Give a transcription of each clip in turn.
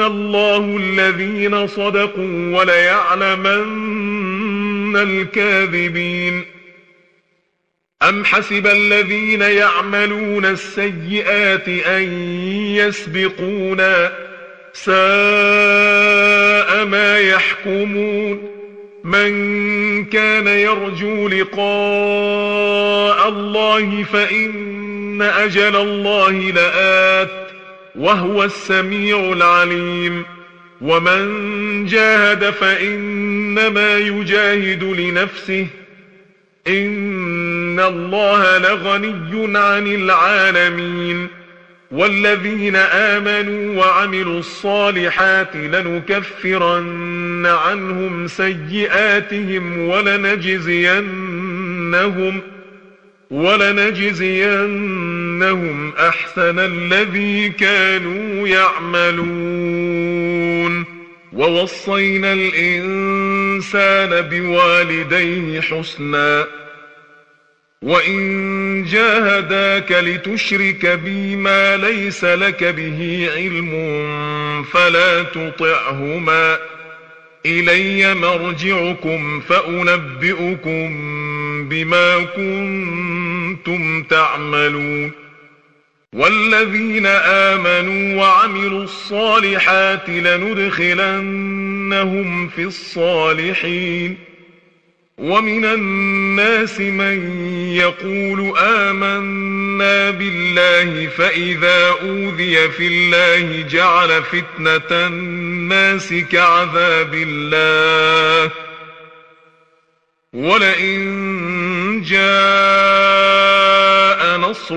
الله الذين صدقوا وليعلمن الكاذبين أم حسب الذين يعملون السيئات أن يسبقونا ساء ما يحكمون من كان يرجو لقاء الله فإن أجل الله لآت وهو السميع العليم. ومن جاهد فإنما يجاهد لنفسه. إن الله لغني عن العالمين. والذين آمنوا وعملوا الصالحات لنكفرن عنهم سيئاتهم ولنجزينهم ولنجزينهم أحسن الذي كانوا يعملون. ووصينا الإنسان بوالديه حسناً. وإن جاهداك لتشرك بي ما ليس لك به علم فلا تطعهما. إلي مرجعكم فأنبئكم بما كنتم تعملون. والذين آمنوا وعملوا الصالحات لندخلنهم في الصالحين. ومن الناس من يقول آمنا بالله فإذا أوذي في الله جعل فتنة الناس كعذاب الله. ولئن جاء نصر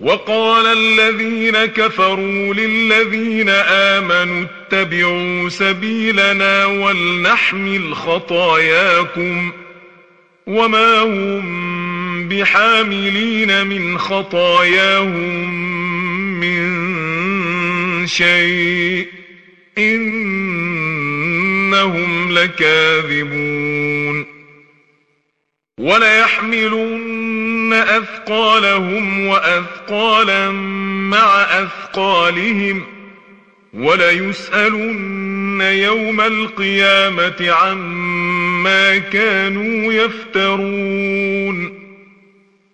وقال الذين كفروا للذين آمنوا اتبعوا سبيلنا ولنحمل خطاياكم وما هم بحاملين من خطاياهم من شيء إنهم لكاذبون وليحملن أثقالهم وأثقالا مع أثقالهم وليسألن يوم القيامة عما كانوا يفترون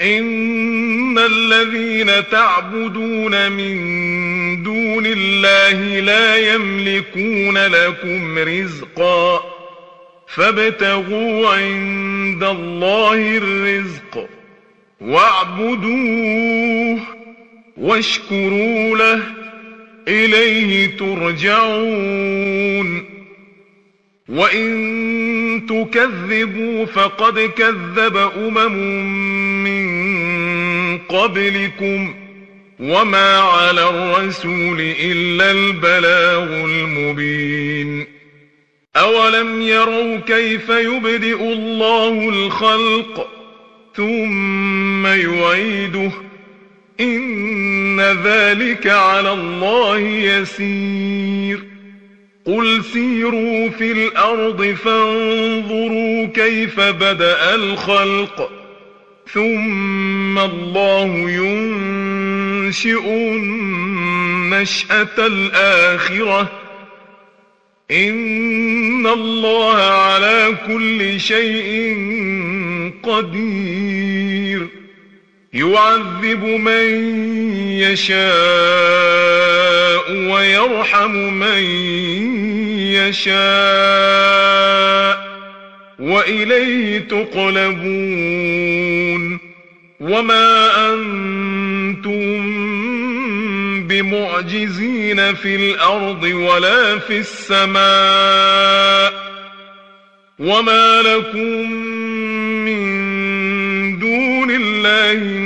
إن الذين تعبدون من دون الله لا يملكون لكم رزقا فابتغوا عند الله الرزق واعبدوه واشكروا له إليه ترجعون وإن تكذبوا فقد كذب أمم من قبلكم وما على الرسول إلا البلاغ المبين أولم يروا كيف يبدئ الله الخلق ثم يعيده إن ذلك على الله يسير قل سيروا في الأرض فانظروا كيف بدأ الخلق ثم الله ينشئ النشأة الآخرة إن الله على كل شيء قدير يعذب من يشاء ويرحم من يشاء وإليه تقلبون وما أنتم بمعجزين في الأرض ولا في السماء وما لكم من دون الله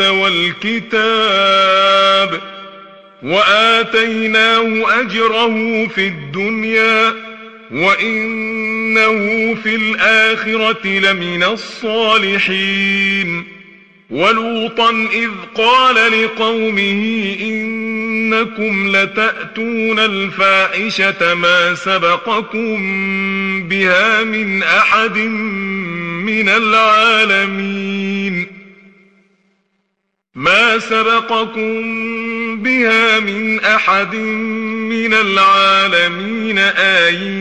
والكتاب وآتيناه أجره في الدنيا وإنه في الآخرة لمن الصالحين ولوطا إذ قال لقومه إنكم لتأتون الفاحشة ما سبقكم بها من أحد من العالمين ما سبقكم بها من أحد من العالمين آينكم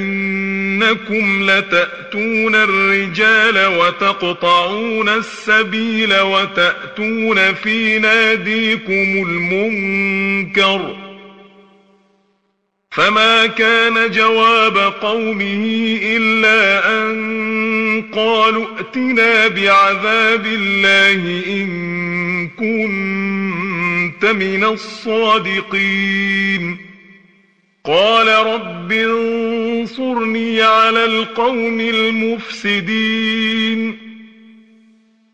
لتأتون الرجال وتقطعون السبيل وتأتون في ناديكم المنكر فما كان جواب قومه إلا أن قالوا ائتنا بعذاب الله إن كنت من الصادقين. قال رب انصرني على القوم المفسدين.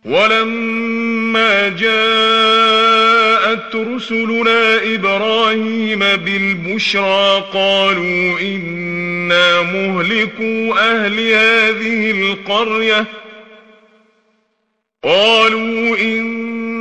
ولما جاءت رسلنا إبراهيم بالبشرى قالوا إنا مهلكوا أهل هذه القرية. قالوا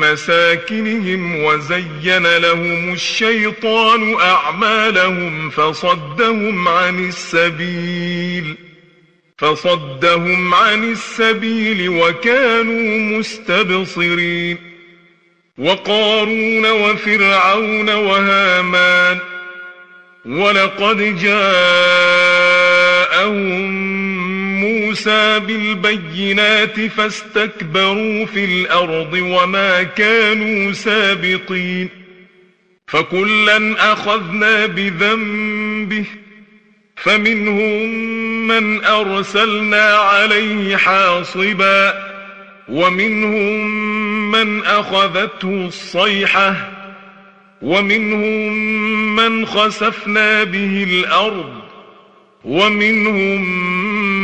مساكنهم وزين لهم الشيطان أعمالهم فصدهم عن السبيل فصدهم عن السبيل وكانوا مستبصرين. وقارون وفرعون وهامان ولقد جاءهم موسى بالبينات فاستكبروا في الأرض وما كانوا سابقين فكلا أخذنا بذنبه فمنهم من أرسلنا عليه حاصبا ومنهم من أخذته الصيحة ومنهم من خسفنا به الأرض ومنهم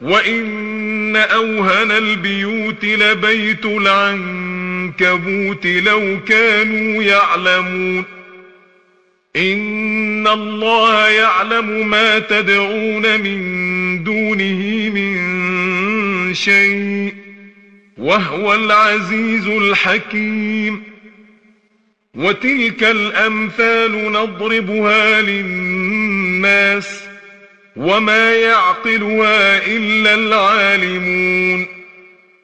وإن أوهن البيوت لبيت العنكبوت لو كانوا يعلمون إن الله يعلم ما تدعون من دونه من شيء وهو العزيز الحكيم وتلك الأمثال نضربها للناس وما يعقلها إلا العالمون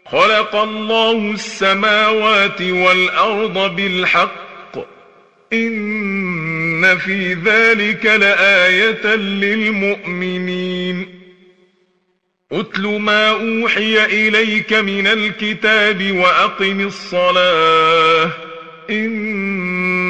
خلق الله السماوات والأرض بالحق. إن في ذلك لآية للمؤمنين. اتل ما أوحي إليك من الكتاب وأقم الصلاة. إن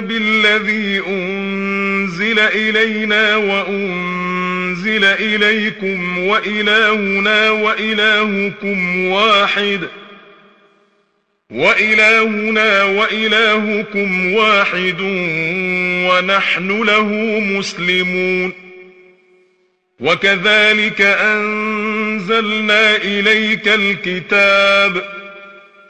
بالذي أنزل إلينا وأنزل إليكم وإلهنا وإلهكم واحد وإلهنا وإلهكم واحد ونحن له مسلمون وكذلك أنزلنا إليك الكتاب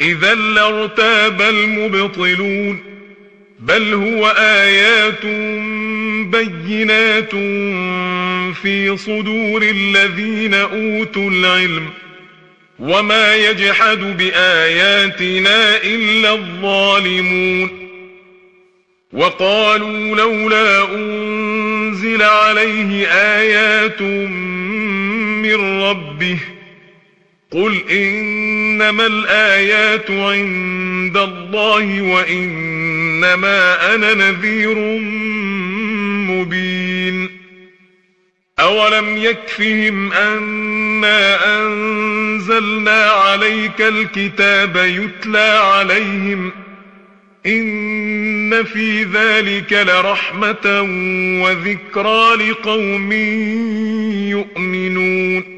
إذا لارتاب المبطلون بل هو آيات بينات في صدور الذين أوتوا العلم وما يجحد بآياتنا إلا الظالمون. وقالوا لولا أنزل عليه آيات من ربه قل إنما الآيات عند الله وإنما أنا نذير مبين. أولم يكفهم أنا أنزلنا عليك الكتاب يتلى عليهم ۖ إن في ذلك لرحمة وذكرى لقوم يؤمنون.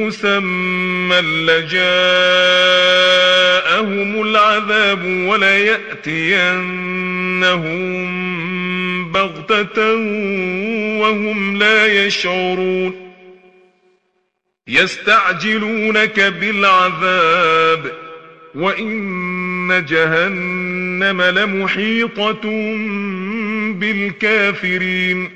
مسمى لجاءهم العذاب وليأتينهم بغتة وهم لا يشعرون. يستعجلونك بالعذاب وإن جهنم لمحيطة بالكافرين.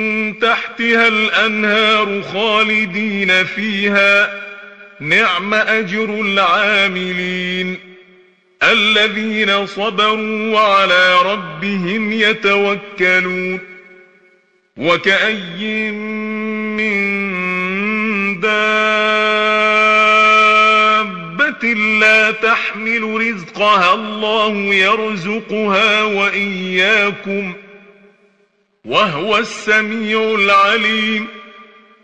تحتها الأنهار خالدين فيها. نعم أجر العاملين. الذين صبروا وعلى ربهم يتوكلون. وكأي من دابة لا تحمل رزقها الله يرزقها وإياكم ۖ. وهو السميع العليم.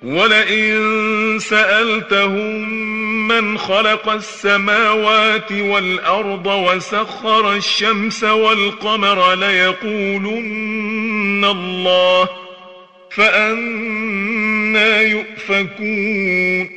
ولئن سألتهم من خلق السماوات والأرض وسخر الشمس والقمر ليقولن الله فأنا يؤفكون.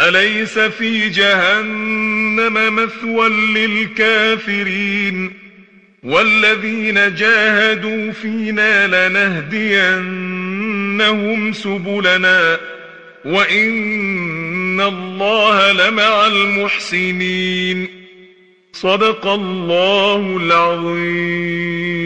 أليس في جهنم مثوى للكافرين والذين جاهدوا فينا لنهدين لنهدينهم سبلنا وإن الله لمع المحسنين. صدق الله العظيم.